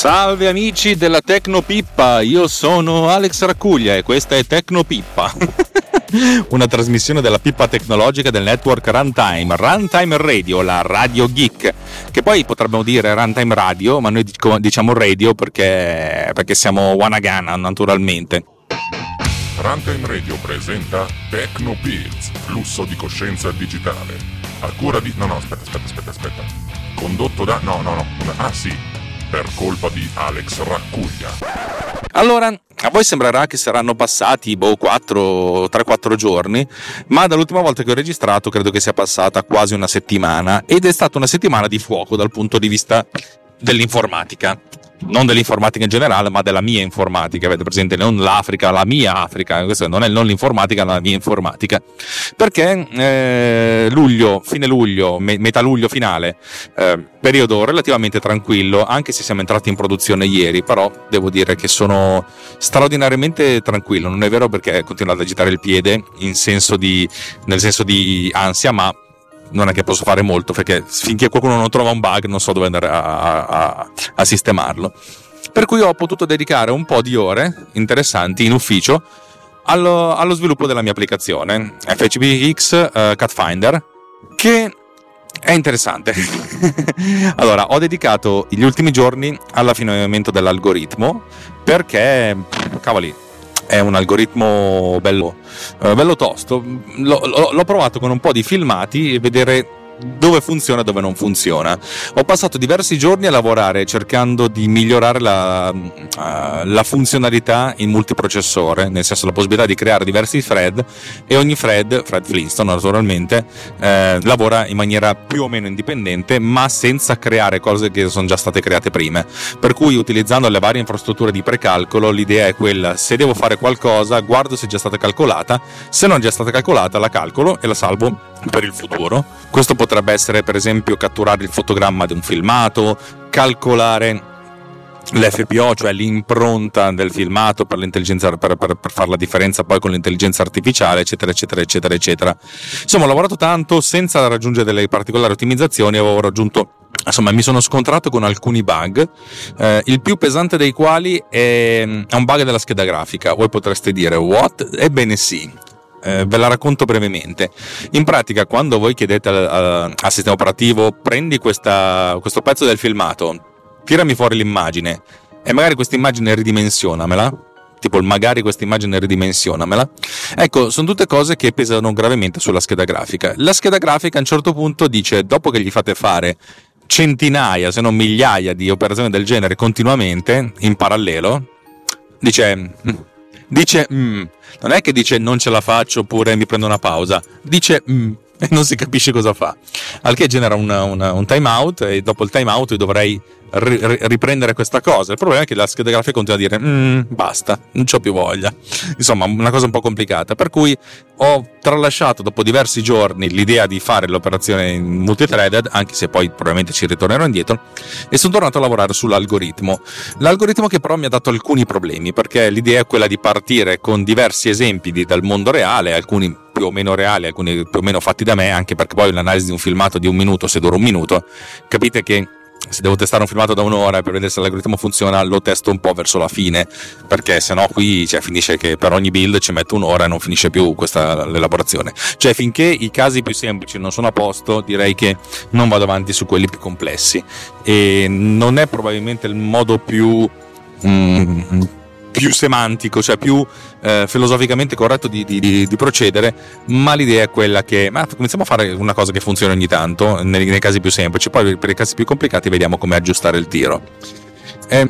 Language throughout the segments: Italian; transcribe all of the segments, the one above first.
Salve amici della Tecnopippa, io sono Alex Raccuglia e questa è Tecnopippa. Una trasmissione della pippa tecnologica del network Runtime, Runtime Radio, la Radio Geek, che poi potremmo dire Runtime Radio, ma noi diciamo radio perché, perché siamo Wanagana naturalmente. Runtime Radio presenta Tecnopills, flusso di coscienza digitale. A cura di... No, no, aspetta, aspetta, aspetta, aspetta. Condotto da... No, no, no. Ah sì, per colpa di Alex Raccuglia. Allora, a voi sembrerà che saranno passati boh, 4, 3-4 giorni, ma dall'ultima volta che ho registrato credo che sia passata quasi una settimana ed è stata una settimana di fuoco dal punto di vista dell'informatica non dell'informatica in generale, ma della mia informatica. Avete presente non l'Africa, la mia Africa, questa non è non l'informatica, ma la mia informatica. Perché eh, luglio, fine luglio, me, metà luglio finale, eh, periodo relativamente tranquillo, anche se siamo entrati in produzione ieri, però devo dire che sono straordinariamente tranquillo. Non è vero perché continuo ad agitare il piede senso di, nel senso di ansia, ma non è che posso fare molto perché finché qualcuno non trova un bug non so dove andare a, a, a sistemarlo. Per cui ho potuto dedicare un po' di ore interessanti in ufficio allo, allo sviluppo della mia applicazione FCBX uh, eh, Cut Finder che è interessante. allora, ho dedicato gli ultimi giorni all'affinamento dell'algoritmo perché, cavoli, è un algoritmo bello, eh, bello tosto. L'ho, l'ho provato con un po' di filmati e vedere dove funziona e dove non funziona. Ho passato diversi giorni a lavorare cercando di migliorare la, uh, la, funzionalità in multiprocessore, nel senso la possibilità di creare diversi thread e ogni thread, Fred Flintstone naturalmente, eh, lavora in maniera più o meno indipendente ma senza creare cose che sono già state create prima. Per cui utilizzando le varie infrastrutture di precalcolo l'idea è quella, se devo fare qualcosa guardo se è già stata calcolata, se non è già stata calcolata la calcolo e la salvo per il futuro. Questo potrebbe essere per esempio catturare il fotogramma di un filmato, calcolare l'FPO, cioè l'impronta del filmato per, per, per, per, fare la differenza poi con l'intelligenza artificiale, eccetera, eccetera, eccetera, eccetera. Insomma, ho lavorato tanto senza raggiungere delle particolari ottimizzazioni, avevo raggiunto Insomma, mi sono scontrato con alcuni bug, eh, il più pesante dei quali è, è un bug della scheda grafica. Voi potreste dire, what? Ebbene sì, eh, ve la racconto brevemente. In pratica, quando voi chiedete al, al, sistema operativo prendi questa, questo pezzo del filmato, tirami fuori l'immagine e magari questa immagine ridimensionamela, tipo magari questa immagine ridimensionamela. Ecco, sono tutte cose che pesano gravemente sulla scheda grafica. La scheda grafica a un certo punto dice, dopo che gli fate fare centinaia, se non migliaia di operazioni del genere continuamente, in parallelo, dice, mm, dice, mm, non è che dice non ce la faccio oppure mi prendo una pausa, dice mm, e non si capisce cosa fa. Al che genera una, una, un timeout e dopo il timeout io dovrei ri- riprendere questa cosa. Il problema è che la scheda grafica continua a dire mm, basta, non ho più voglia. Insomma, una cosa un po' complicata. Per cui ho tralasciato dopo diversi giorni l'idea di fare l'operazione in multithreaded, anche se poi probabilmente ci ritornerò indietro, e sono tornato a lavorare sull'algoritmo. L'algoritmo che però mi ha dato alcuni problemi, perché l'idea è quella di partire con diversi esempi di, dal mondo reale, alcuni più o meno reali, alcuni più o meno fatti da me, anche perché poi l'analisi di un filmato di un minuto, se dura un minuto, capite che se devo testare un filmato da un'ora per vedere se l'algoritmo funziona, lo testo un po' verso la fine, perché se no qui cioè, finisce che per ogni build ci metto un'ora e non finisce più questa l'elaborazione. Cioè, finché i casi più semplici non sono a posto, direi che non vado avanti su quelli più complessi. E non è probabilmente il modo più. Mm, più semantico, cioè più eh, filosoficamente corretto di, di, di, procedere, ma l'idea è quella che ma cominciamo a fare una cosa che funziona ogni tanto, nei, nei casi più semplici, poi per i casi più complicati vediamo come aggiustare il tiro. Eh,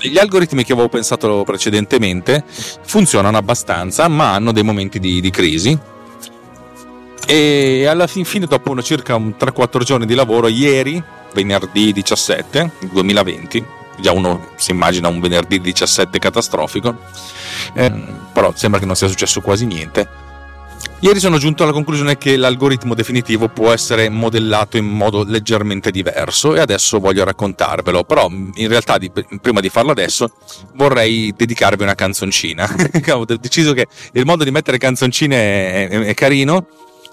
gli algoritmi che avevo pensato precedentemente funzionano abbastanza, ma hanno dei momenti di, di crisi. E alla fin fine, dopo circa 3-4 giorni di lavoro, ieri, venerdì 17 2020, già uno si immagina un venerdì 17 catastrofico, eh, però sembra che non sia successo quasi niente. Ieri sono giunto alla conclusione che l'algoritmo definitivo può essere modellato in modo leggermente diverso e adesso voglio raccontarvelo, però in realtà di, prima di farlo adesso vorrei dedicarvi una canzoncina. Ho deciso che il modo di mettere canzoncine è, è, è carino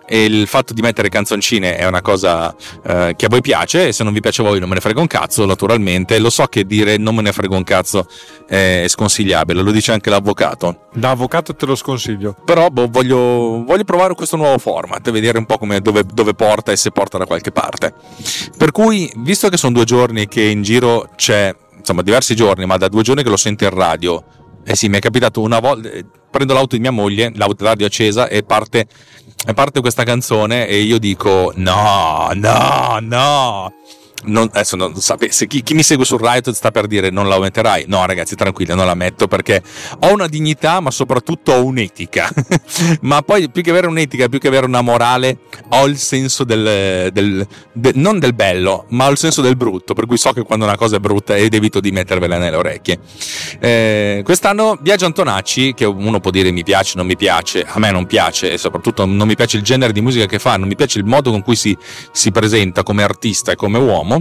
e il fatto di mettere canzoncine è una cosa eh, che a voi piace e se non vi piace a voi non me ne frega un cazzo naturalmente. Lo so che dire non me ne frega un cazzo è sconsigliabile lo dice anche l'avvocato. Da avvocato te lo sconsiglio. Però boh, voglio, voglio, provare questo nuovo format vedere un po' come, dove, dove porta e se porta da qualche parte. Per cui visto che sono due giorni che in giro c'è insomma diversi giorni ma da due giorni che lo sento in radio eh sì mi è capitato una volta prendo l'auto di mia moglie l'auto radio accesa e parte e parte questa canzone e io dico no, no, no non, adesso non sapesse chi, chi, mi segue sul Riot sta per dire non la metterai no ragazzi tranquilli non la metto perché ho una dignità ma soprattutto ho un'etica. Ma poi più che avere un'etica più che avere una morale ho il senso del, del, del, non del bello ma ho il senso del brutto per cui so che quando una cosa è brutta ed evito di mettervela nelle orecchie. Eh, quest'anno Biagio Antonacci che uno può dire mi piace non mi piace a me non piace e soprattutto non mi piace il genere di musica che fa non mi piace il modo con cui si, si presenta come artista e come uomo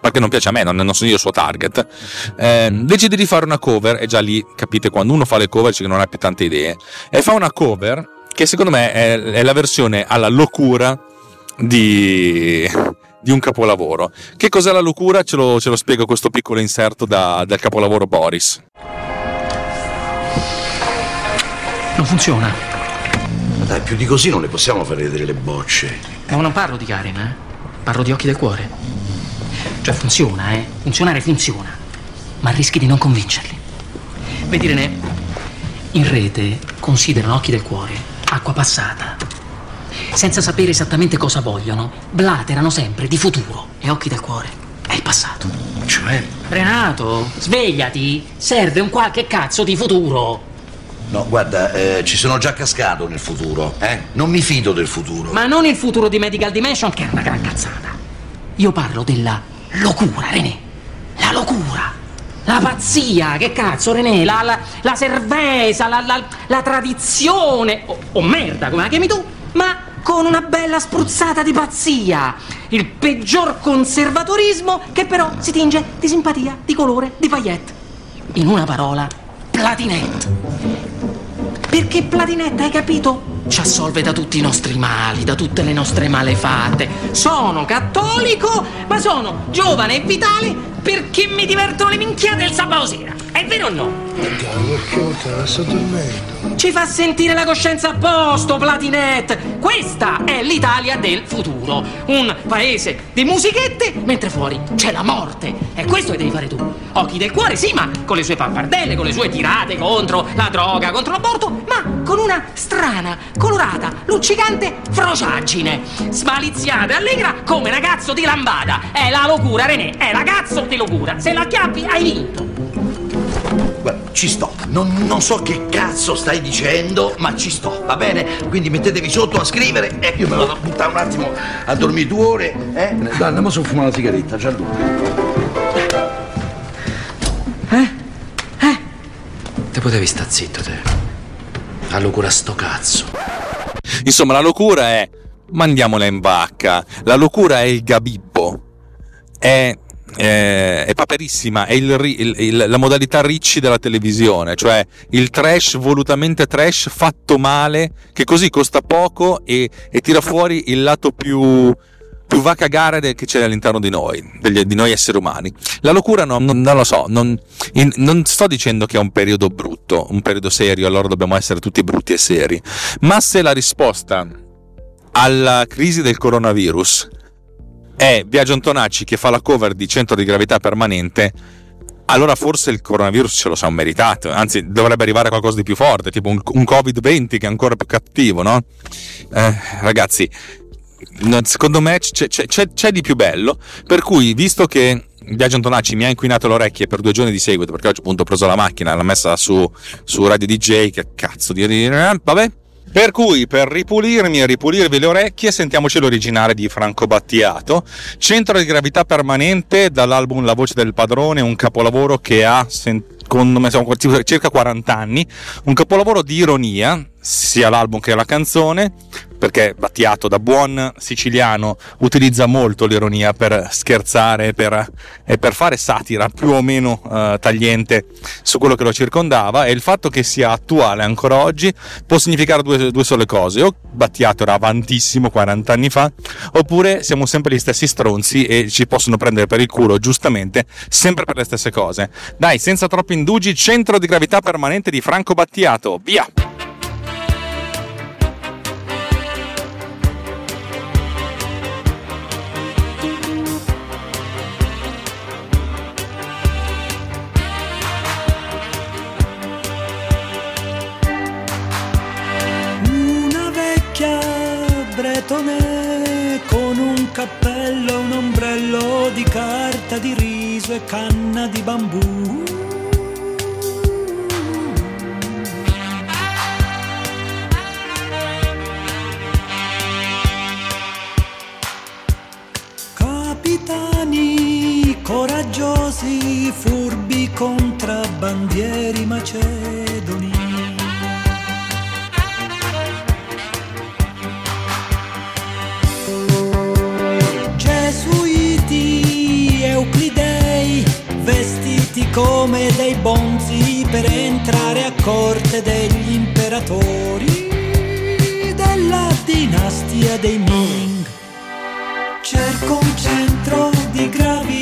perché non piace a me, non, non sono io il suo target, eh, decide di fare una cover, e già lì capite quando uno fa le cover c'è che non ha più tante idee, e fa una cover che secondo me è, è la versione alla locura di, di, un capolavoro. Che cos'è la locura? Ce lo, ce lo spiego questo piccolo inserto da, dal capolavoro Boris. Non funziona. Ma dai, più di così non le possiamo fare vedere le bocce. Ma non parlo di Karen, eh? Parlo di occhi del cuore. Cioè funziona, eh? Funzionare funziona. Ma rischi di non convincerli. Vedi René, in rete considerano occhi del cuore acqua passata. Senza sapere esattamente cosa vogliono, blaterano sempre di futuro. E occhi del cuore è il passato. Cioè? Renato, svegliati! Serve un qualche cazzo di futuro. No, guarda, eh, ci sono già cascato nel futuro, eh? Non mi fido del futuro. Ma non il futuro di Medical Dimension, che è una gran cazzata. Io parlo della locura, René. La locura. La pazzia, che cazzo, René? La, la, la cerveza, la, la, la tradizione. O, o merda, come la chiami tu? Ma con una bella spruzzata di pazzia. Il peggior conservatorismo che però si tinge di simpatia, di colore, di paillette. In una parola, platinette. Perché Platinetta, hai capito? Ci assolve da tutti i nostri mali, da tutte le nostre malefatte. Sono cattolico, ma sono giovane e vitale perché mi divertono le minchiate del sabato sera. È vero o no? Perché sto dormendo. Ci fa sentire la coscienza a posto, Platinette. Questa è l'Italia del futuro. Un paese di musichette, mentre fuori c'è la morte. E questo che devi fare tu. Occhi del cuore, sì, ma con le sue pappardelle, con le sue tirate contro la droga, contro l'aborto, ma con una strana, colorata, luccicante frociaggine. Smaliziata e allegra come ragazzo di lambada. È la locura, René, è ragazzo di locura. Se la acchiappi, hai vinto. Guarda, ci sto. Non, non, so che cazzo stai dicendo, ma ci sto, va bene? Quindi mettetevi sotto a scrivere e io me la vado a buttare un attimo a dormire due ore, eh? Dai, andiamo su a fumare una sigaretta. Eh? Eh? Te potevi sta zitto, te. La locura sto cazzo. Insomma, la locura è mandiamola in vacca. La locura è il gabibbo. È eh, è paperissima, è il, il, il, la modalità ricci della televisione, cioè il trash volutamente trash fatto male, che così costa poco e, e tira fuori il lato più, più va a cagare che c'è all'interno di noi, degli, di noi esseri umani. La locura no, non, non, lo so, non, in, non, sto dicendo che è un periodo brutto, un periodo serio, allora dobbiamo essere tutti brutti e seri, ma se la risposta alla crisi del coronavirus è Biagio Antonacci che fa la cover di Centro di Gravità Permanente, allora forse il coronavirus ce lo siamo meritato, anzi dovrebbe arrivare qualcosa di più forte, tipo un, un Covid-20 che è ancora più cattivo, no? Eh, ragazzi, secondo me c'è, c'è, c'è, di più bello, per cui visto che Biagio Antonacci mi ha inquinato le orecchie per due giorni di seguito, perché oggi appunto ho preso la macchina, l'ho messa su, su Radio DJ, che cazzo di... vabbè per cui, per ripulirmi e ripulirvi le orecchie, sentiamoci l'originale di Franco Battiato. Centro di gravità permanente dall'album La voce del padrone, un capolavoro che ha, sen- secondo me siamo circa 40 anni, un capolavoro di ironia, sia l'album che la canzone, perché Battiato da buon siciliano utilizza molto l'ironia per scherzare per, e per fare satira più o meno uh, tagliente su quello che lo circondava e il fatto che sia attuale ancora oggi può significare due, due sole cose, o Battiato era avantissimo 40 anni fa, oppure siamo sempre gli stessi stronzi e ci possono prendere per il culo giustamente sempre per le stesse cose. Dai, senza troppi indugi, centro di gravità permanente di Franco Battiato, via! cappello e un ombrello di carta di riso e canna di bambù. Coraggiosi, furbi contrabbandieri macedoni vestiti come dei bonzi per entrare a corte degli imperatori della dinastia dei Ming. Cerco un centro di gravità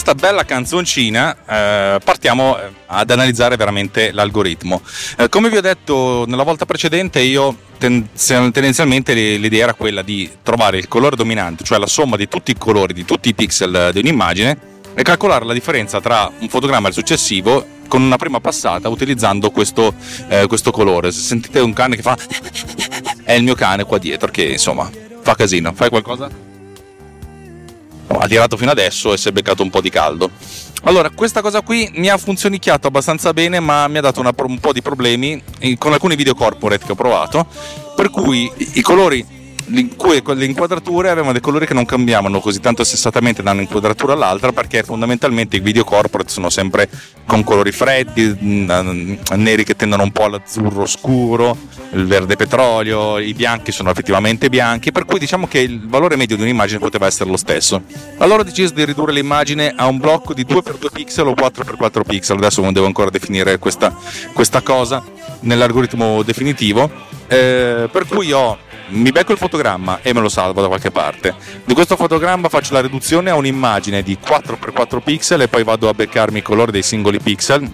questa bella canzoncina, eh, partiamo eh, ad analizzare veramente l'algoritmo. Eh, come vi ho detto nella volta precedente, io ten- tendenzialmente l'idea era quella di trovare il colore dominante, cioè la somma di tutti i colori, di tutti i pixel di un'immagine, e calcolare la differenza tra un fotogramma e il successivo con una prima passata utilizzando questo, eh, questo colore. Se sentite un cane che fa è il mio cane qua dietro che insomma fa casino. Fai qualcosa? Ha tirato fino adesso e si è beccato un po' di caldo. Allora, questa cosa qui mi ha funzionicchiato abbastanza bene, ma mi ha dato una, un po' di problemi con alcuni video corporate che ho provato, per cui i colori le inquadrature avevano dei colori che non cambiavano così tanto sessatamente da un'inquadratura all'altra perché fondamentalmente i video corporate sono sempre con colori freddi, mm, neri che tendono un po' all'azzurro scuro, il verde petrolio, i bianchi sono effettivamente bianchi, per cui diciamo che il valore medio di un'immagine poteva essere lo stesso. Allora ho deciso di ridurre l'immagine a un blocco di 2x2 pixel o 4x4 pixel, adesso non devo ancora definire questa, questa cosa nell'algoritmo definitivo, eh, per cui ho mi becco il fotogramma e me lo salvo da qualche parte. Di questo fotogramma faccio la riduzione a un'immagine di 4x4 pixel e poi vado a beccarmi i colori dei singoli pixel.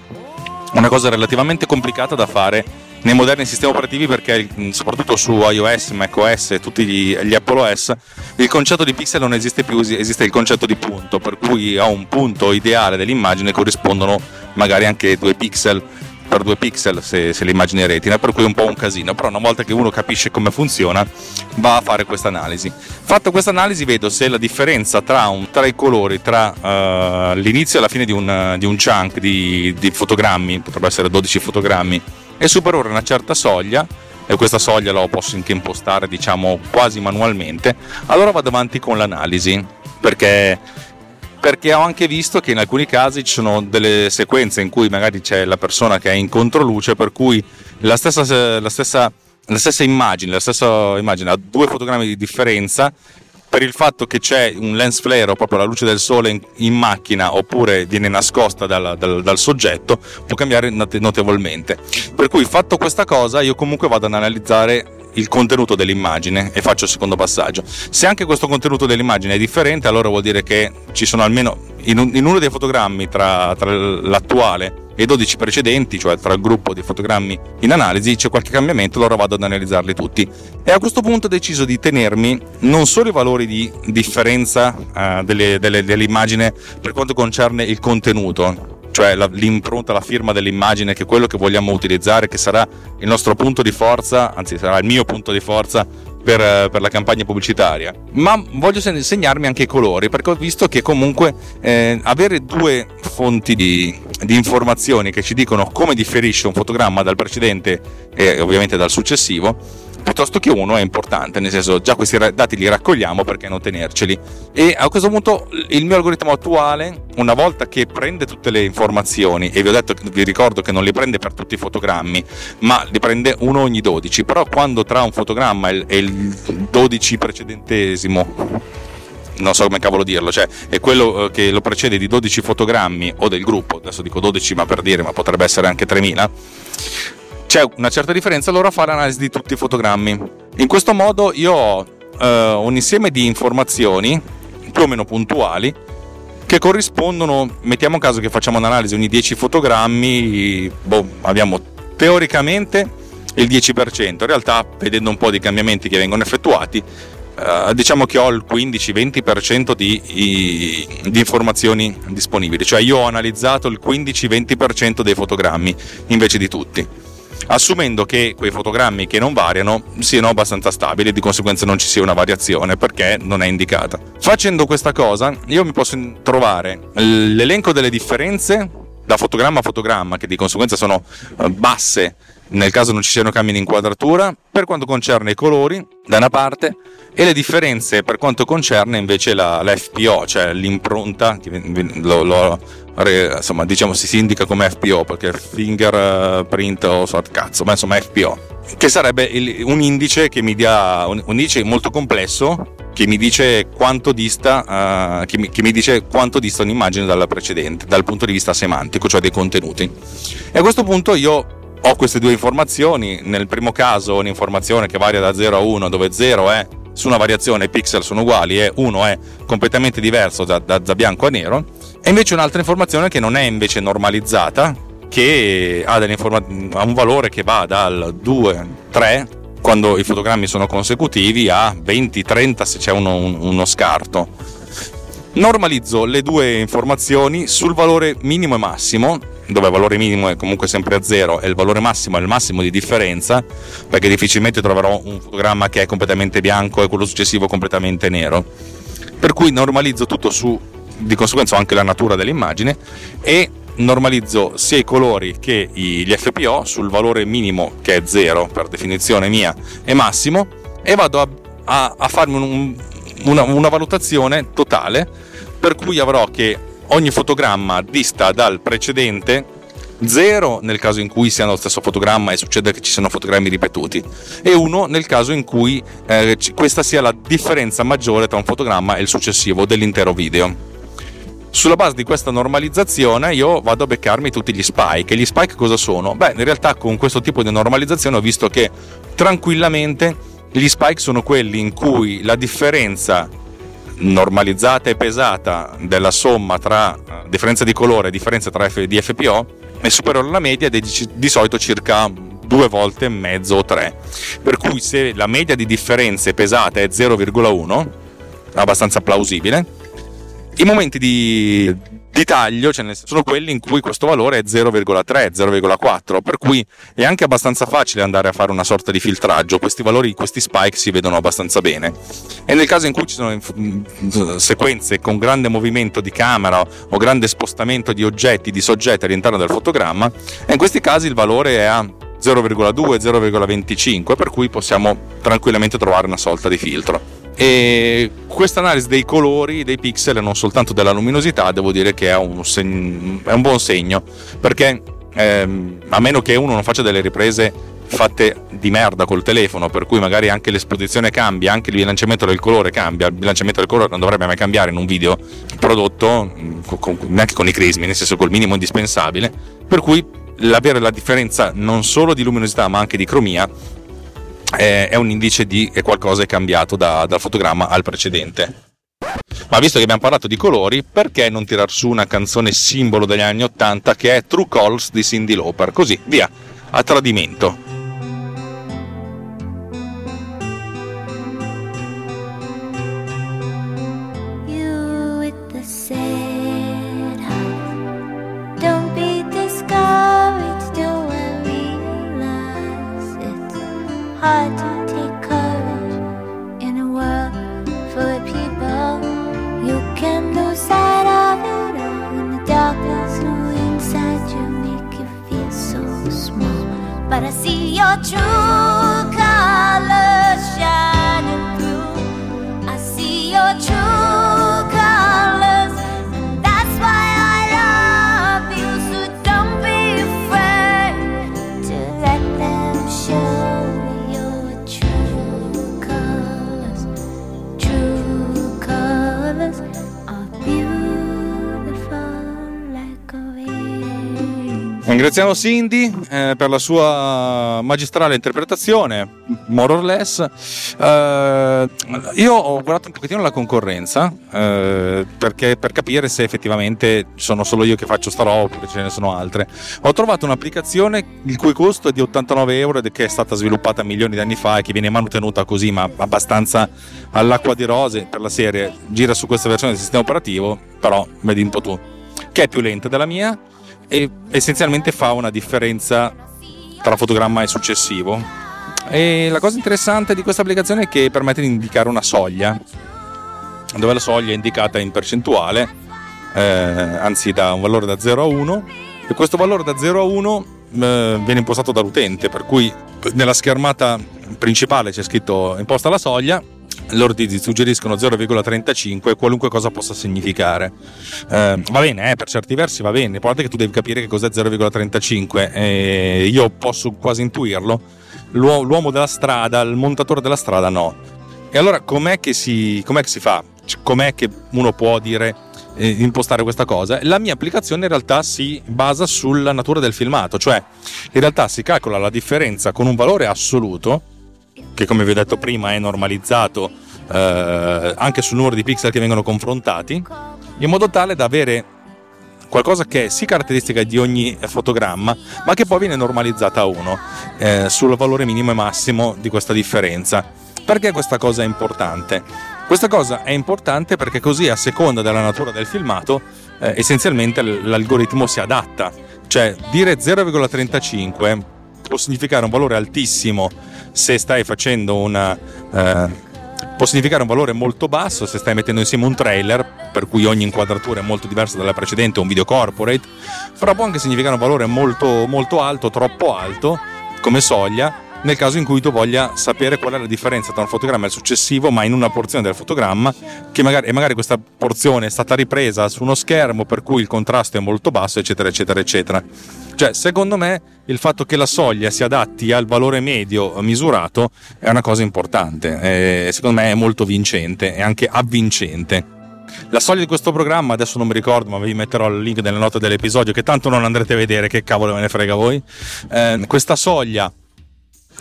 Una cosa relativamente complicata da fare nei moderni sistemi operativi perché soprattutto su iOS, macOS e tutti gli, gli Apple OS il concetto di pixel non esiste più, esiste il concetto di punto, per cui a un punto ideale dell'immagine corrispondono magari anche due pixel per due pixel se, se l'immagine è retina, per cui è un po' un casino, però una volta che uno capisce come funziona va a fare questa analisi. Fatta questa analisi vedo se la differenza tra, un, tra i colori, tra uh, l'inizio e la fine di un, di un chunk di, di fotogrammi, potrebbe essere 12 fotogrammi, è superiore a una certa soglia, e questa soglia la posso anche impostare diciamo quasi manualmente, allora vado avanti con l'analisi perché perché ho anche visto che in alcuni casi ci sono delle sequenze in cui magari c'è la persona che è in controluce, per cui la stessa, la stessa, la stessa immagine, la stessa immagine ha due fotogrammi di differenza per il fatto che c'è un lens flare o proprio la luce del sole in, in macchina oppure viene nascosta dal, dal, dal, soggetto può cambiare notevolmente. Per cui fatto questa cosa io comunque vado ad analizzare il contenuto dell'immagine e faccio il secondo passaggio. Se anche questo contenuto dell'immagine è differente, allora vuol dire che ci sono almeno in, un, in uno dei fotogrammi tra, tra l'attuale e i 12 precedenti, cioè tra il gruppo di fotogrammi in analisi, c'è qualche cambiamento, allora vado ad analizzarli tutti. E a questo punto ho deciso di tenermi non solo i valori di differenza eh, delle, delle, dell'immagine per quanto concerne il contenuto, cioè la, l'impronta, la firma dell'immagine, che è quello che vogliamo utilizzare, che sarà il nostro punto di forza, anzi sarà il mio punto di forza per, per, la campagna pubblicitaria, ma voglio segnarmi anche i colori perché ho visto che comunque eh, avere due fonti di, di, informazioni che ci dicono come differisce un fotogramma dal precedente e ovviamente dal successivo piuttosto che uno è importante, nel senso già questi dati li raccogliamo perché non tenerceli. E a questo punto il mio algoritmo attuale, una volta che prende tutte le informazioni, e vi ho detto, vi ricordo che non li prende per tutti i fotogrammi, ma li prende uno ogni 12, però quando tra un fotogramma e il 12 precedentesimo non so come cavolo dirlo, cioè è quello eh, che lo precede di 12 fotogrammi o del gruppo, adesso dico 12 ma per dire, ma potrebbe essere anche 3000, c'è una certa differenza, allora fa l'analisi di tutti i fotogrammi. In questo modo io ho eh, un insieme di informazioni più o meno puntuali che corrispondono, mettiamo caso che facciamo un'analisi ogni 10 fotogrammi, boh, abbiamo teoricamente il 10%, in realtà vedendo un po' di cambiamenti che vengono effettuati, eh, diciamo che ho il 15-20% di, di, informazioni disponibili, cioè io ho analizzato il 15-20% dei fotogrammi invece di tutti assumendo che quei fotogrammi che non variano siano abbastanza stabili e di conseguenza non ci sia una variazione perché non è indicata. Facendo questa cosa io mi posso trovare l'elenco delle differenze da fotogramma a fotogramma che di conseguenza sono eh, basse nel caso non ci siano cambi di inquadratura per quanto concerne i colori da una parte e le differenze per quanto concerne invece la, la FPO cioè l'impronta lo, lo insomma diciamo si, indica come FPO perché fingerprint o so cazzo ma insomma FPO che sarebbe il, un indice che mi dia un, un, indice molto complesso che mi dice quanto dista uh, che, mi, che, mi, dice quanto dista un'immagine dalla precedente dal punto di vista semantico cioè dei contenuti. E a questo punto io ho queste due informazioni nel primo caso un'informazione che varia da 0 a 1 dove 0 è su una variazione i pixel sono uguali e 1 è completamente diverso da, da, da bianco a nero e invece un'altra informazione che non è invece normalizzata, che ha, ha un valore che va dal 2, 3, quando i fotogrammi sono consecutivi, a 20, 30 se c'è uno, uno scarto. Normalizzo le due informazioni sul valore minimo e massimo, dove il valore minimo è comunque sempre a zero e il valore massimo è il massimo di differenza, perché difficilmente troverò un fotogramma che è completamente bianco e quello successivo completamente nero. Per cui normalizzo tutto su di conseguenza anche la natura dell'immagine e normalizzo sia i colori che gli FPO sul valore minimo che è 0 per definizione mia e massimo e vado a, a, a farmi un, una, una valutazione totale per cui avrò che ogni fotogramma dista dal precedente 0 nel caso in cui sia lo stesso fotogramma e succede che ci siano fotogrammi ripetuti e 1 nel caso in cui eh, questa sia la differenza maggiore tra un fotogramma e il successivo dell'intero video. Sulla base di questa normalizzazione io vado a beccarmi tutti gli spike. E gli spike cosa sono? Beh, in realtà con questo tipo di normalizzazione ho visto che tranquillamente gli spike sono quelli in cui la differenza normalizzata e pesata della somma tra eh, differenza di colore e differenza tra F, di FPO è superiore alla media di, di solito circa due volte e mezzo o tre. Per cui se la media di differenze pesate è 0,1, abbastanza plausibile, i momenti di, di taglio cioè sono quelli in cui questo valore è 0,3, 0,4, per cui è anche abbastanza facile andare a fare una sorta di filtraggio, questi valori, questi spike si vedono abbastanza bene. E nel caso in cui ci sono sequenze con grande movimento di camera o grande spostamento di oggetti, di soggetti all'interno del fotogramma, in questi casi il valore è a 0,2, 0,25, per cui possiamo tranquillamente trovare una sorta di filtro. E questa analisi dei colori, dei pixel e non soltanto della luminosità, devo dire che è un, segno, è un buon segno, perché ehm, a meno che uno non faccia delle riprese fatte di merda col telefono, per cui magari anche l'esposizione cambia, anche il bilanciamento del colore cambia, il bilanciamento del colore non dovrebbe mai cambiare in un video prodotto neanche con i crismi, nel senso col minimo indispensabile, per cui l'avere la differenza non solo di luminosità ma anche di cromia è, un indice di che qualcosa è cambiato da, dal fotogramma al precedente. Ma visto che abbiamo parlato di colori, perché non tirar su una canzone simbolo degli anni 80 che è True Colors di Cindy Lauper? Così, via, a tradimento. Ringraziamo Cindy eh, per la sua magistrale interpretazione, more or less. Eh, io ho guardato un pochettino la concorrenza eh, perché, per capire se effettivamente sono solo io che faccio sta roba oppure ce ne sono altre. Ho trovato un'applicazione il cui costo è di 89 euro ed è stata sviluppata milioni di anni fa e che viene manutenuta così, ma abbastanza all'acqua di rose per la serie. Gira su questa versione del sistema operativo, però vedi un po' tu, che è più lenta della mia e essenzialmente fa una differenza tra fotogramma e successivo. E la cosa interessante di questa applicazione è che permette di indicare una soglia, dove la soglia è indicata in percentuale, eh, anzi da un valore da 0 a 1, e questo valore da 0 a 1 eh, viene impostato dall'utente, per cui nella schermata principale c'è scritto imposta la soglia, loro ti suggeriscono 0,35 qualunque cosa possa significare. Eh, va bene eh, per certi versi va bene guarda che tu devi capire che cos'è 0,35 eh, io posso quasi intuirlo. L'uo- l'uomo della strada il montatore della strada no. E allora com'è che si, com'è che si fa? Com'è che uno può dire eh, impostare questa cosa? La mia applicazione in realtà si basa sulla natura del filmato cioè in realtà si calcola la differenza con un valore assoluto che come vi ho detto prima è normalizzato eh, anche sul numero di pixel che vengono confrontati, in modo tale da avere qualcosa che è sì caratteristica di ogni fotogramma, ma che poi viene normalizzata a 1 eh, sul valore minimo e massimo di questa differenza. Perché questa cosa è importante? Questa cosa è importante perché così a seconda della natura del filmato eh, essenzialmente l'algoritmo si adatta. Cioè dire 0,35 può significare un valore altissimo se stai facendo una... eh, può significare un valore molto basso se stai mettendo insieme un trailer, per cui ogni inquadratura è molto diversa dalla precedente, un video corporate, però può anche significare un valore molto, molto alto, troppo alto, come soglia, nel caso in cui tu voglia sapere qual è la differenza tra un fotogramma e il successivo, ma in una porzione del fotogramma, che magari, e magari questa porzione è stata ripresa su uno schermo, per cui il contrasto è molto basso, eccetera, eccetera, eccetera. Cioè, secondo me, il fatto che la soglia si adatti al valore medio misurato è una cosa importante. Secondo me è molto vincente e anche avvincente. La soglia di questo programma, adesso non mi ricordo, ma vi metterò il link nelle note dell'episodio, che tanto non andrete a vedere, che cavolo me ne frega voi. Eh, questa soglia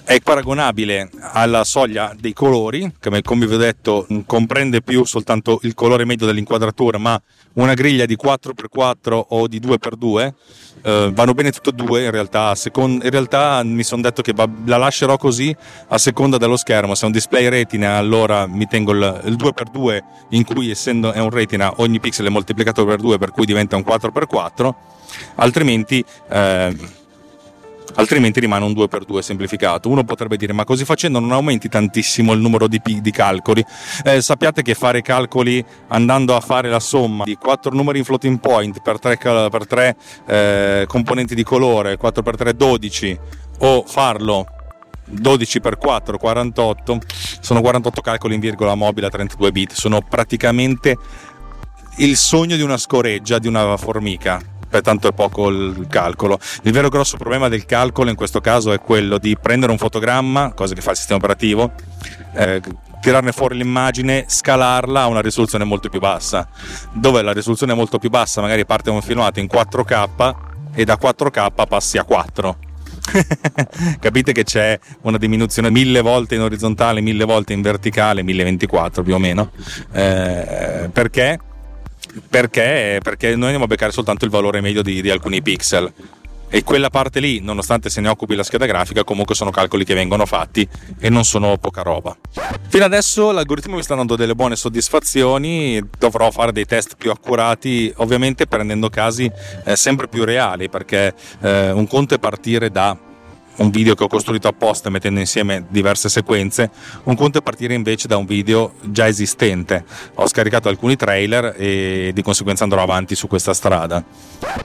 è paragonabile alla soglia dei colori, che come vi ho detto comprende più soltanto il colore medio dell'inquadratura, ma una griglia di 4x4 o di 2x2. Eh, vanno bene tutte e due in realtà, a secon- in realtà mi sono detto che la lascerò così a seconda dello schermo, se è un display retina allora mi tengo il, il 2x2 in cui essendo è un retina ogni pixel è moltiplicato per 2 per cui diventa un 4x4, altrimenti... eh, altrimenti rimane un 2x2 semplificato. Uno potrebbe dire: Ma così facendo non aumenti tantissimo il numero di, di calcoli. Eh, sappiate che fare calcoli andando a fare la somma di 4 numeri in floating point per 3, per tre, eh, componenti di colore, 4x3 12, o farlo 12 x 4 48 sono 48 calcoli in virgola mobile a 32 bit sono praticamente il sogno di una scoreggia di una formica tanto è poco il calcolo. Il vero grosso problema del calcolo in questo caso è quello di prendere un fotogramma, cosa che fa il sistema operativo, eh, tirarne fuori l'immagine, scalarla a una risoluzione molto più bassa, dove la risoluzione è molto più bassa magari parte un filmato in 4K e da 4K passi a 4 capite che c'è una diminuzione mille volte in orizzontale, mille volte in verticale, 1024 più o meno. Eh, perché? Perché? Perché noi andiamo a beccare soltanto il valore medio di, di alcuni pixel e quella parte lì, nonostante se ne occupi la scheda grafica, comunque sono calcoli che vengono fatti e non sono poca roba. Fino adesso l'algoritmo mi sta dando delle buone soddisfazioni, dovrò fare dei test più accurati, ovviamente prendendo casi eh, sempre più reali, perché eh, un conto è partire da un video che ho costruito apposta mettendo insieme diverse sequenze, un conto è partire invece da un video già esistente. Ho scaricato alcuni trailer e di conseguenza andrò avanti su questa strada.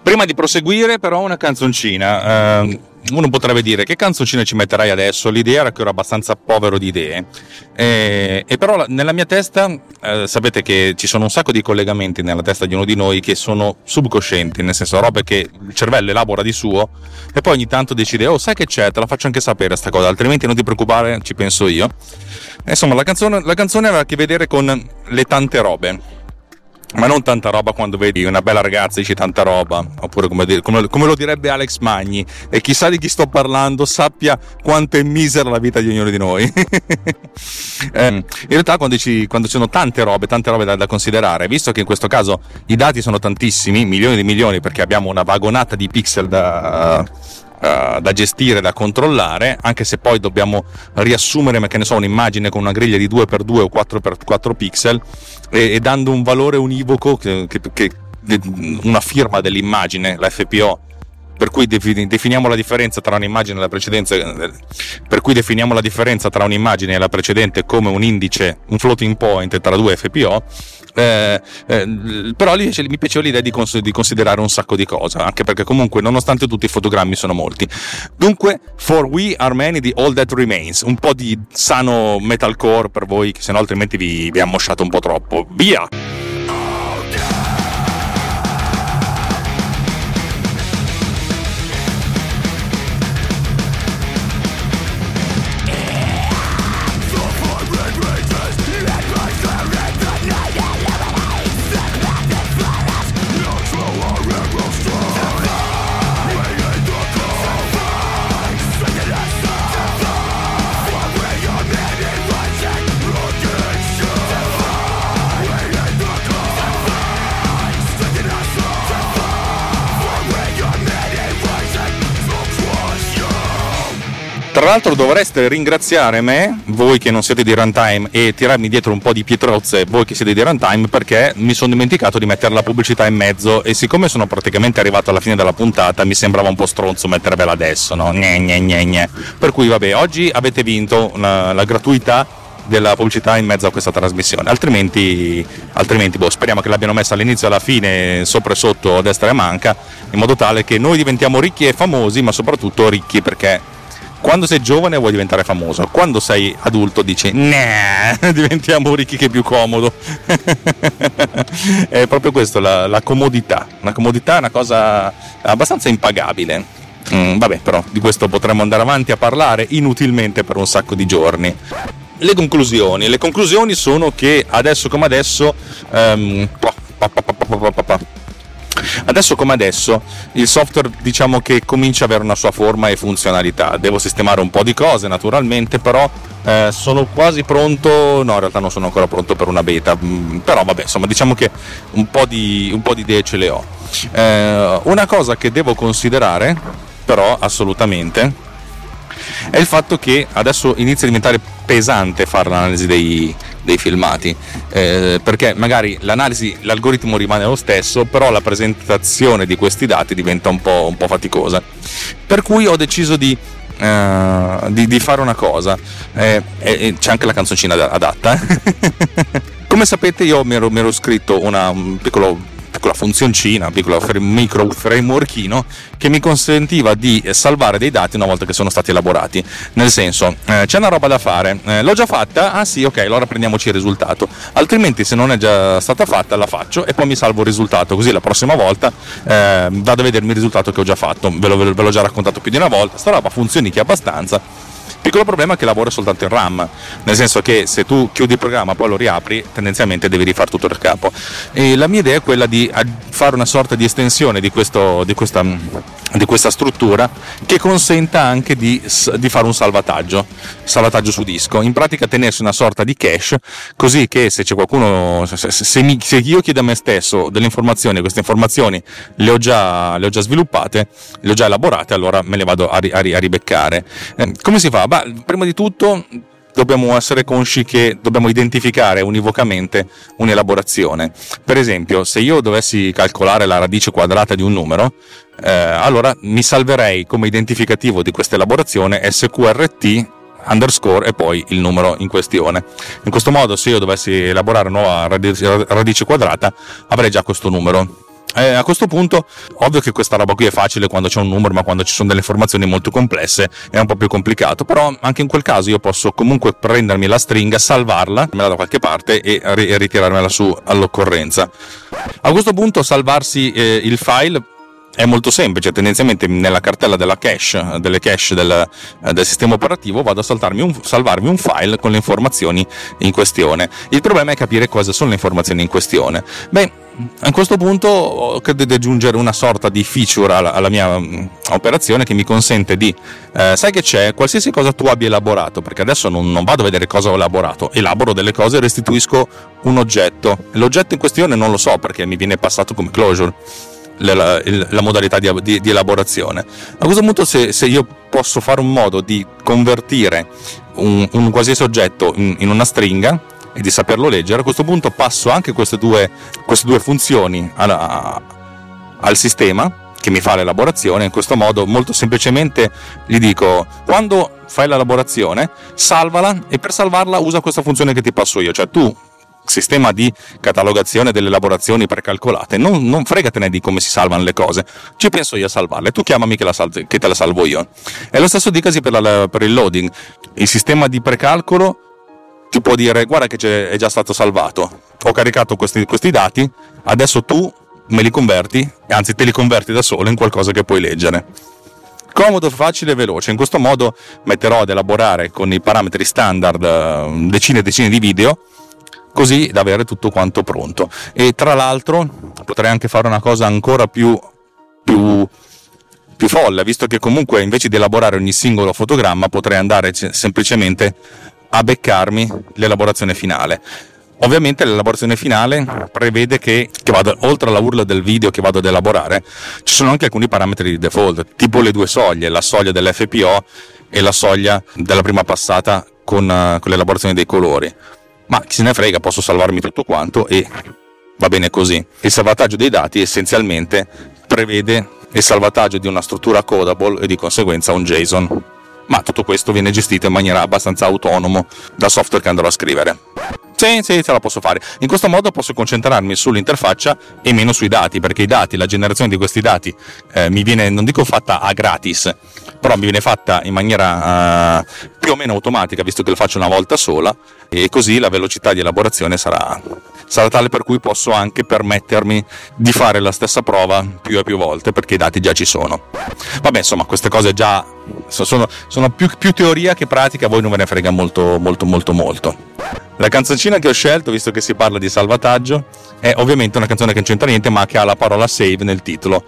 Prima di proseguire però una canzoncina. Eh, uno potrebbe dire che canzoncina ci metterai adesso? L'idea era che ero abbastanza povero di idee. E, e però nella mia testa, eh, sapete che ci sono un sacco di collegamenti nella testa di uno di noi che sono subconscienti, nel senso robe che il cervello elabora di suo e poi ogni tanto decide, oh sai che c'è, te la faccio anche sapere sta cosa, altrimenti non ti preoccupare, ci penso io. Insomma, la canzone, la canzone aveva a che vedere con le tante robe ma non tanta roba quando vedi una bella ragazza dici tanta roba. Oppure come, come, come, lo direbbe Alex Magni e chissà di chi sto parlando sappia quanto è misera la vita di ognuno di noi. Eh, in realtà quando, dici, quando ci sono tante robe tante robe da, da, considerare visto che in questo caso i dati sono tantissimi milioni di milioni perché abbiamo una vagonata di pixel da Uh, da gestire, da controllare, anche se poi dobbiamo riassumere, che ne so, un'immagine con una griglia di 2x2 o 4x4 pixel e, e dando un valore univoco, che, che, che, una firma dell'immagine, la FPO, per cui definiamo la differenza tra un'immagine e la precedenza, per cui definiamo la differenza tra un'immagine e la precedente come un indice, un floating point tra due FPO, eh, eh, però lì mi piaceva l'idea di, cons- di, considerare un sacco di cose, anche perché comunque nonostante tutti i fotogrammi sono molti. Dunque, For We Are Many di All That Remains, un po' di sano metalcore per voi, che se no altrimenti vi, vi ha mosciato un po' troppo. Via! Tra l'altro dovreste ringraziare me, voi che non siete di runtime, e tirarmi dietro un po' di pietrozze, voi che siete di runtime, perché mi sono dimenticato di mettere la pubblicità in mezzo e siccome sono praticamente arrivato alla fine della puntata mi sembrava un po' stronzo mettervela adesso, no? Gne, gne, gne, gne. Per cui vabbè, oggi avete vinto la, la gratuità della pubblicità in mezzo a questa trasmissione. Altrimenti, altrimenti boh, speriamo che l'abbiano messa all'inizio e alla fine, sopra e sotto, a destra e a manca, in modo tale che noi diventiamo ricchi e famosi, ma soprattutto ricchi perché quando sei giovane vuoi diventare famoso, quando sei adulto dici nah, diventiamo ricchi che è più comodo. è proprio questo, la, la, comodità. La comodità è una cosa abbastanza impagabile. Mm, vabbè, però di questo potremmo andare avanti a parlare inutilmente per un sacco di giorni. Le conclusioni. Le conclusioni sono che adesso come adesso... Um, Adesso come adesso il software diciamo che comincia ad avere una sua forma e funzionalità. Devo sistemare un po' di cose naturalmente, però eh, sono quasi pronto, no in realtà non sono ancora pronto per una beta, mm, però vabbè insomma diciamo che un po' di, un po di idee ce le ho. Eh, una cosa che devo considerare però assolutamente è il fatto che adesso inizia a diventare pesante fare l'analisi dei, dei filmati, eh, perché magari l'analisi, l'algoritmo rimane lo stesso, però la presentazione di questi dati diventa un po', un po faticosa. Per cui ho deciso di Uh, di, di, fare una cosa. Eh, eh, c'è anche la canzoncina adatta. Eh. Come sapete, io mi ero, mi ero scritto una, un piccolo piccola funzioncina, un piccolo micro frameworkino che mi consentiva di salvare dei dati una volta che sono stati elaborati. Nel senso, eh, c'è una roba da fare, eh, l'ho già fatta? Ah sì, ok, allora prendiamoci il risultato. Altrimenti se non è già stata fatta la faccio e poi mi salvo il risultato, così la prossima volta eh, vado a vedermi il risultato che ho già fatto. Ve, lo, ve l'ho già raccontato più di una volta, sta roba funzioni abbastanza Piccolo problema è che lavora soltanto in RAM, nel senso che se tu chiudi il programma e poi lo riapri, tendenzialmente devi rifare tutto da capo. E la mia idea è quella di fare una sorta di estensione di, questo, di questa di questa struttura che consenta anche di, di, fare un salvataggio, salvataggio su disco, in pratica tenersi una sorta di cache così che se c'è qualcuno, se, se, mi, se io chiedo a me stesso delle informazioni, queste informazioni le ho già, le ho già sviluppate, le ho già elaborate, allora me le vado a, a, a ribeccare. Eh, come si fa? Bah, prima di tutto dobbiamo essere consci che dobbiamo identificare univocamente un'elaborazione. Per esempio, se io dovessi calcolare la radice quadrata di un numero, eh, allora mi salverei come identificativo di questa elaborazione SQRT underscore e poi il numero in questione. In questo modo, se io dovessi elaborare una nuova radice quadrata, avrei già questo numero. Eh, a questo punto, ovvio che questa roba qui è facile quando c'è un numero, ma quando ci sono delle informazioni molto complesse è un po' più complicato. Però anche in quel caso io posso comunque prendermi la stringa, salvarla, me la da qualche parte e, e ritirarmela su all'occorrenza. A questo punto salvarsi eh, il file è molto semplice, tendenzialmente nella cartella della cache, delle cache del, eh, del sistema operativo vado a un, salvarmi un file con le informazioni in questione. Il problema è capire cosa sono le informazioni in questione. Beh, a questo punto credo di aggiungere una sorta di feature alla, alla mia um, operazione che mi consente di, eh, sai che c'è, qualsiasi cosa tu abbia elaborato, perché adesso non, non, vado a vedere cosa ho elaborato, elaboro delle cose e restituisco un oggetto. L'oggetto in questione non lo so perché mi viene passato come closure la, la modalità di, di, di, elaborazione. A questo punto se, se, io posso fare un modo di convertire un, un qualsiasi oggetto in, in, una stringa e di saperlo leggere, a questo punto passo anche queste due, queste due funzioni alla, al sistema che mi fa l'elaborazione, in questo modo molto semplicemente gli dico quando fai l'elaborazione salvala e per salvarla usa questa funzione che ti passo io, cioè tu sistema di catalogazione delle elaborazioni precalcolate, non, non fregatene di come si salvano le cose, ci penso io a salvarle, tu chiamami che, sal- che te la salvo io. E lo stesso dicasi per, la, per il loading, il sistema di precalcolo ti può dire guarda che è già stato salvato, ho caricato questi, questi dati, adesso tu me li converti, anzi te li converti da solo in qualcosa che puoi leggere. Comodo, facile e veloce. In questo modo metterò ad elaborare con i parametri standard eh, decine e decine di video così da avere tutto quanto pronto. E tra l'altro potrei anche fare una cosa ancora più, più, più folle, visto che comunque invece di elaborare ogni singolo fotogramma potrei andare semplicemente a beccarmi l'elaborazione finale. Ovviamente l'elaborazione finale prevede che, che vado, oltre alla URL del video che vado ad elaborare, ci sono anche alcuni parametri di default, tipo le due soglie, la soglia dell'FPO e la soglia della prima passata con, con l'elaborazione dei colori ma chi se ne frega, posso salvarmi tutto quanto e va bene così. Il salvataggio dei dati essenzialmente prevede il salvataggio di una struttura codable e di conseguenza un JSON. Ma tutto questo viene gestito in maniera abbastanza autonoma dal software che andrò a scrivere. Sì, sì, ce la posso fare. In questo modo posso concentrarmi sull'interfaccia e meno sui dati, perché i dati, la generazione di questi dati eh, mi viene, non dico fatta a gratis, però mi viene fatta in maniera uh, più o meno automatica, visto che lo faccio una volta sola, e così la velocità di elaborazione sarà, sarà tale per cui posso anche permettermi di fare la stessa prova più e più volte, perché i dati già ci sono. Vabbè, insomma, queste cose già sono, sono più, più, teoria che pratica, a voi non ve ne frega molto, molto, molto, molto. La canzoncina che ho scelto, visto che si parla di salvataggio, è ovviamente una canzone che non c'entra niente, ma che ha la parola save nel titolo.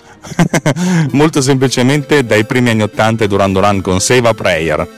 molto semplicemente dai primi anni 80 Duran Duran con Save a Prayer.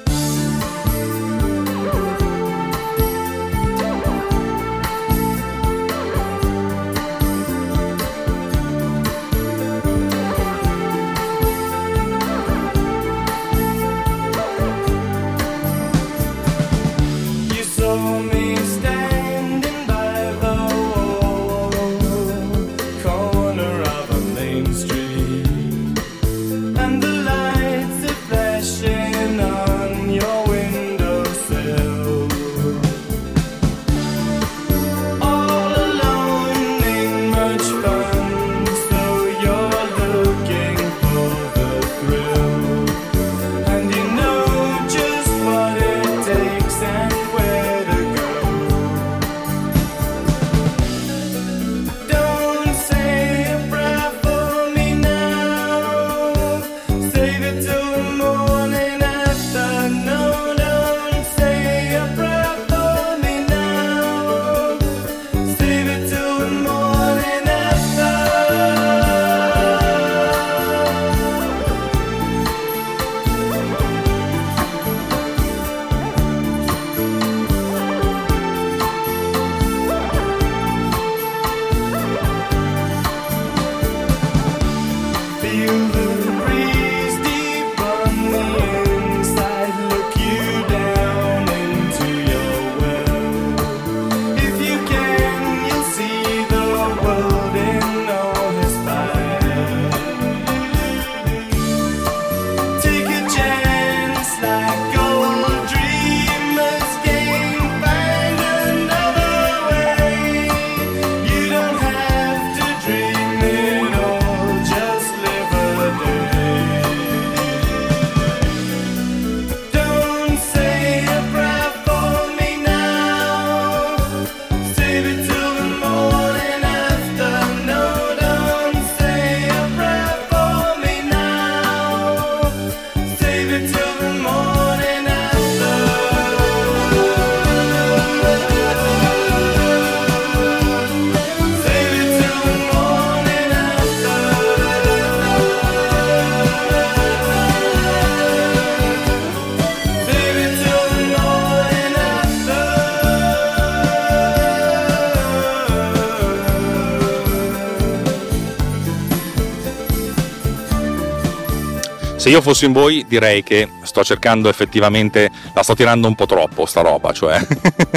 Se io fossi in voi direi che sto cercando effettivamente, la sto tirando un po' troppo sta roba, cioè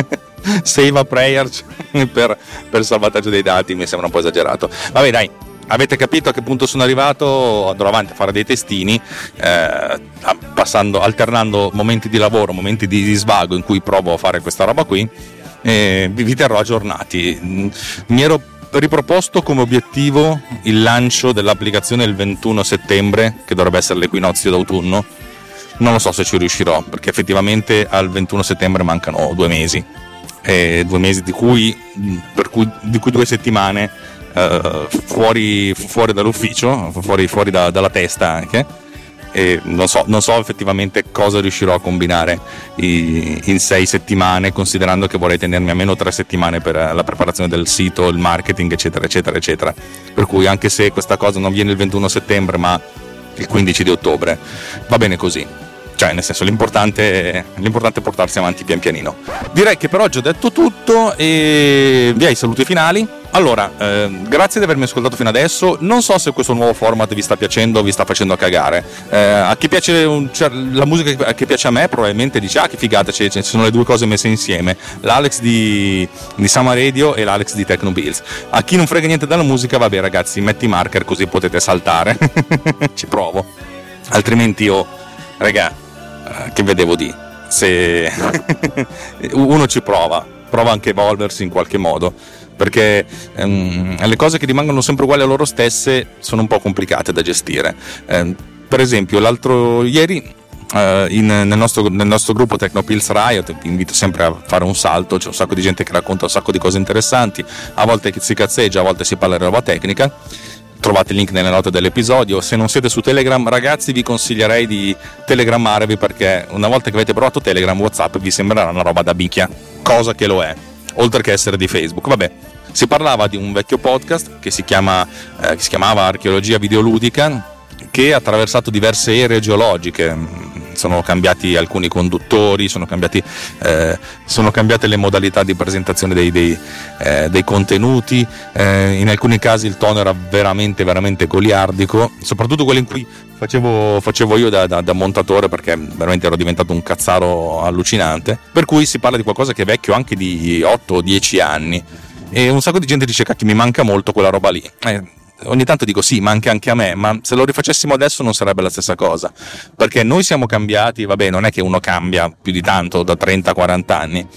save a prayer per, per il salvataggio dei dati mi sembra un po' esagerato. Vabbè dai, avete capito a che punto sono arrivato, andrò avanti a fare dei testini, eh, passando, alternando momenti di lavoro, momenti di, di svago in cui provo a fare questa roba qui, e vi, terrò aggiornati. Mi ero riproposto come obiettivo il lancio dell'applicazione il 21 settembre, che dovrebbe essere l'equinozio d'autunno. Non lo so se ci riuscirò, perché effettivamente al 21 settembre mancano due mesi, due mesi di cui, cui, di cui due settimane uh, fuori, fuori, dall'ufficio, fuori, fuori da, dalla testa anche. E non so, non so, effettivamente cosa riuscirò a combinare in sei settimane, considerando che vorrei tenermi almeno tre settimane per la preparazione del sito, il marketing, eccetera, eccetera, eccetera. Per cui anche se questa cosa non viene il 21 settembre, ma il 15 di ottobre, va bene così. Cioè, nel senso, l'importante, l'importante è portarsi avanti pian pianino. Direi che per oggi ho detto tutto e via i saluti finali. Allora, eh, grazie di avermi ascoltato fino adesso. Non so se questo nuovo format vi sta piacendo o vi sta facendo cagare. Eh, a chi piace un, cioè, la musica che piace a me, probabilmente dice: Ah, che figata, ci sono le due cose messe insieme: l'Alex di, di Sama Radio e l'Alex di Techno Bills. A chi non frega niente della musica, vabbè, ragazzi, metti marker così potete saltare. ci provo. Altrimenti io, raga, eh, che vedevo di se uno ci prova prova anche a evolversi in qualche modo perché um, le cose che rimangono sempre uguali a loro stesse sono un po' complicate da gestire. Um, per esempio l'altro ieri Uh, in, nel, nostro, nel, nostro, gruppo Tecnopills Riot vi invito sempre a fare un salto c'è un sacco di gente che racconta un sacco di cose interessanti a volte si cazzeggia a volte si parla di roba tecnica. Trovate il link nelle note dell'episodio. Se non siete su Telegram, ragazzi, vi consiglierei di telegrammarvi perché una volta che avete provato Telegram, WhatsApp vi sembrerà una roba da bicchia, cosa che lo è, oltre che essere di Facebook. Vabbè, si parlava di un vecchio podcast che si, chiama, eh, che si chiamava Archeologia Videoludica che ha attraversato diverse ere geologiche sono cambiati alcuni conduttori, sono, cambiati, eh, sono cambiate le modalità di presentazione dei, dei, eh, dei contenuti, eh, in alcuni casi il tono era veramente, veramente goliardico, soprattutto quelli in cui facevo, facevo io da, da, da, montatore perché veramente ero diventato un cazzaro allucinante, per cui si parla di qualcosa che è vecchio anche di 8 o 10 anni. E un sacco di gente dice cacchio mi manca molto quella roba lì. Eh, ogni tanto dico sì, manca anche a me, ma se lo rifacessimo adesso non sarebbe la stessa cosa, perché noi siamo cambiati, vabbè, non è che uno cambia più di tanto da 30 a 40 anni,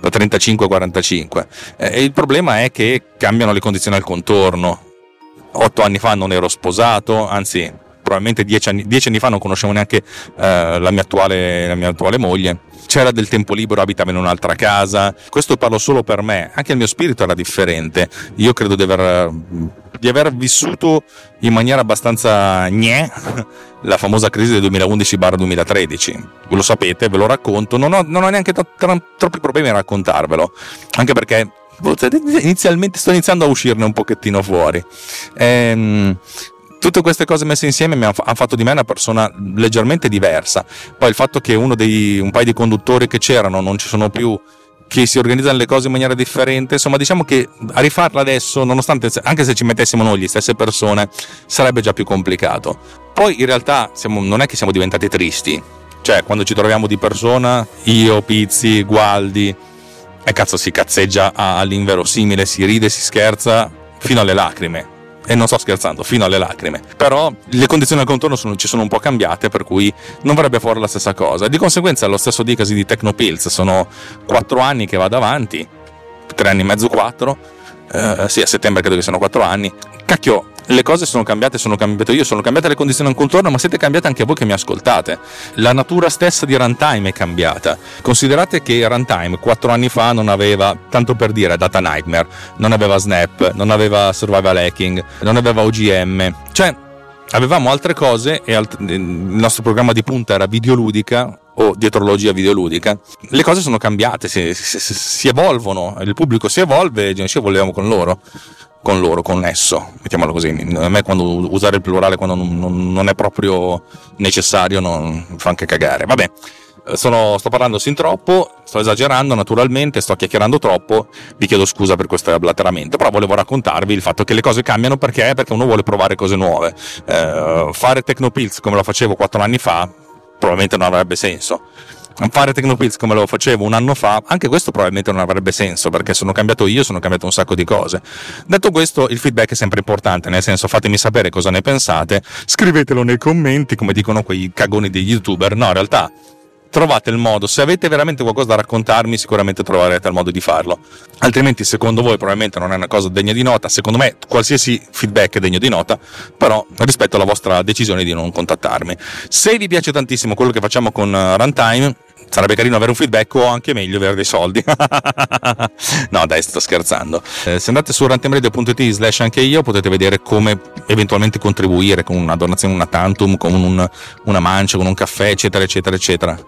da 35 a 45, eh, il problema è che cambiano le condizioni al contorno. Otto anni fa non ero sposato, anzi probabilmente dieci anni, dieci anni fa non conoscevo neanche eh, la, mia attuale, la mia attuale moglie c'era del tempo libero, abitava in un'altra casa. Questo parlo solo per me, anche il mio spirito era differente. Io credo di aver, di aver vissuto in maniera abbastanza gne la famosa crisi del 2011-2013. Ve lo sapete, ve lo racconto. Non ho, non ho neanche t- t- troppi problemi a raccontarvelo, anche perché inizialmente sto iniziando a uscirne un pochettino fuori. Ehm, tutte queste cose messe insieme mi hanno fatto di me una persona leggermente diversa. Poi il fatto che dei un paio di conduttori che c'erano non ci sono più, che si organizzano le cose in maniera differente, insomma, diciamo che a rifarla adesso, nonostante anche se ci mettessimo noi le stesse persone, sarebbe già più complicato. Poi in realtà siamo, non è che siamo diventati tristi, cioè quando ci troviamo di persona, io, Pizzi, Gualdi, e cazzo si cazzeggia all'inverosimile, si ride, si scherza fino alle lacrime e non sto scherzando, fino alle lacrime. Però le condizioni al contorno sono, ci sono un po' cambiate, per cui non verrebbe fuori la stessa cosa. Di conseguenza, lo stesso dicasi di Tecnopills, sono quattro anni che vado avanti, tre anni e mezzo, quattro. Eh, sì, a settembre credo che siano quattro anni. Cacchio, le cose sono cambiate, sono cambiato io, sono cambiate le condizioni al contorno, ma siete cambiate anche voi che mi ascoltate. La natura stessa di Runtime è cambiata. Considerate che Runtime quattro anni fa non aveva, tanto per dire, Data Nightmare, non aveva Snap, non aveva Survival Hacking, non aveva OGM. Cioè, avevamo altre cose e alt- il nostro programma di punta era videoludica o dietrologia videoludica, le cose sono cambiate, si, si, si evolvono, il pubblico si evolve e ci volevamo con loro con loro, con esso, mettiamolo così. A me quando usare il plurale quando non, non, è proprio necessario non, fa anche cagare. Vabbè, sono, sto parlando sin troppo, sto esagerando naturalmente, sto chiacchierando troppo, vi chiedo scusa per questo ablateramento, però volevo raccontarvi il fatto che le cose cambiano perché? Perché uno vuole provare cose nuove. Eh, fare Tecnopills come lo facevo quattro anni fa probabilmente non avrebbe senso fare Tecnopills come lo facevo un anno fa, anche questo probabilmente non avrebbe senso perché sono cambiato io, sono cambiato un sacco di cose. Detto questo, il feedback è sempre importante, nel senso fatemi sapere cosa ne pensate, scrivetelo nei commenti come dicono quei cagoni degli youtuber, no in realtà trovate il modo, se avete veramente qualcosa da raccontarmi sicuramente troverete il modo di farlo, altrimenti secondo voi probabilmente non è una cosa degna di nota, secondo me qualsiasi feedback è degno di nota, però rispetto alla vostra decisione di non contattarmi. Se vi piace tantissimo quello che facciamo con eh, Runtime, sarebbe carino avere un feedback o anche meglio avere dei soldi. no, dai, sto scherzando. Eh, se andate su rantemradio.it slash anche io potete vedere come eventualmente contribuire con una donazione, una tantum, con un, una mancia, con un caffè, eccetera, eccetera, eccetera.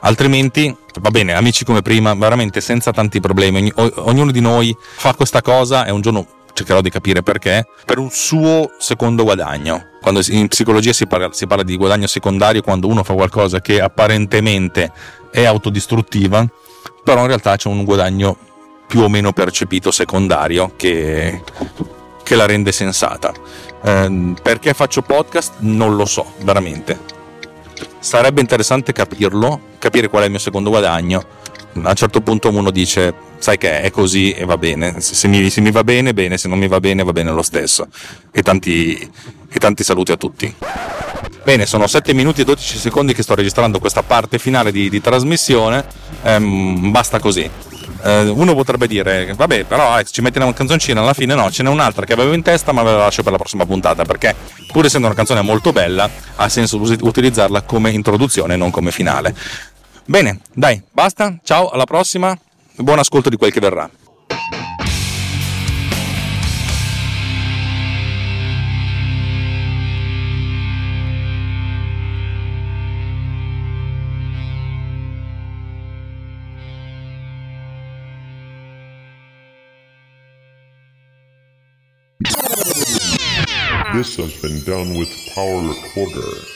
Altrimenti, va bene, amici come prima, veramente senza tanti problemi. Ogn- ognuno di noi fa questa cosa e un giorno cercherò di capire perché, per un suo secondo guadagno. Quando in psicologia si parla, si parla di guadagno secondario quando uno fa qualcosa che apparentemente è autodistruttiva, però in realtà c'è un guadagno più o meno percepito secondario che, che la rende sensata. Eh, perché faccio podcast? Non lo so, veramente. Sarebbe interessante capirlo, capire qual è il mio secondo guadagno. A un certo punto uno dice, sai che è così e va bene, se mi, se mi va bene, bene, se non mi va bene, va bene lo stesso. E tanti, e tanti saluti a tutti. Bene, sono 7 minuti e 12 secondi che sto registrando questa parte finale di, di trasmissione, ehm, basta così. Eh, uno potrebbe dire, vabbè, però eh, ci metti una canzoncina alla fine, no, ce n'è un'altra che avevo in testa, ma ve la lascio per la prossima puntata, perché pur essendo una canzone molto bella, ha senso utilizzarla come introduzione, non come finale. Bene, dai, basta, ciao, alla prossima, buon ascolto di quel che verrà. This has been done with Power Recorder.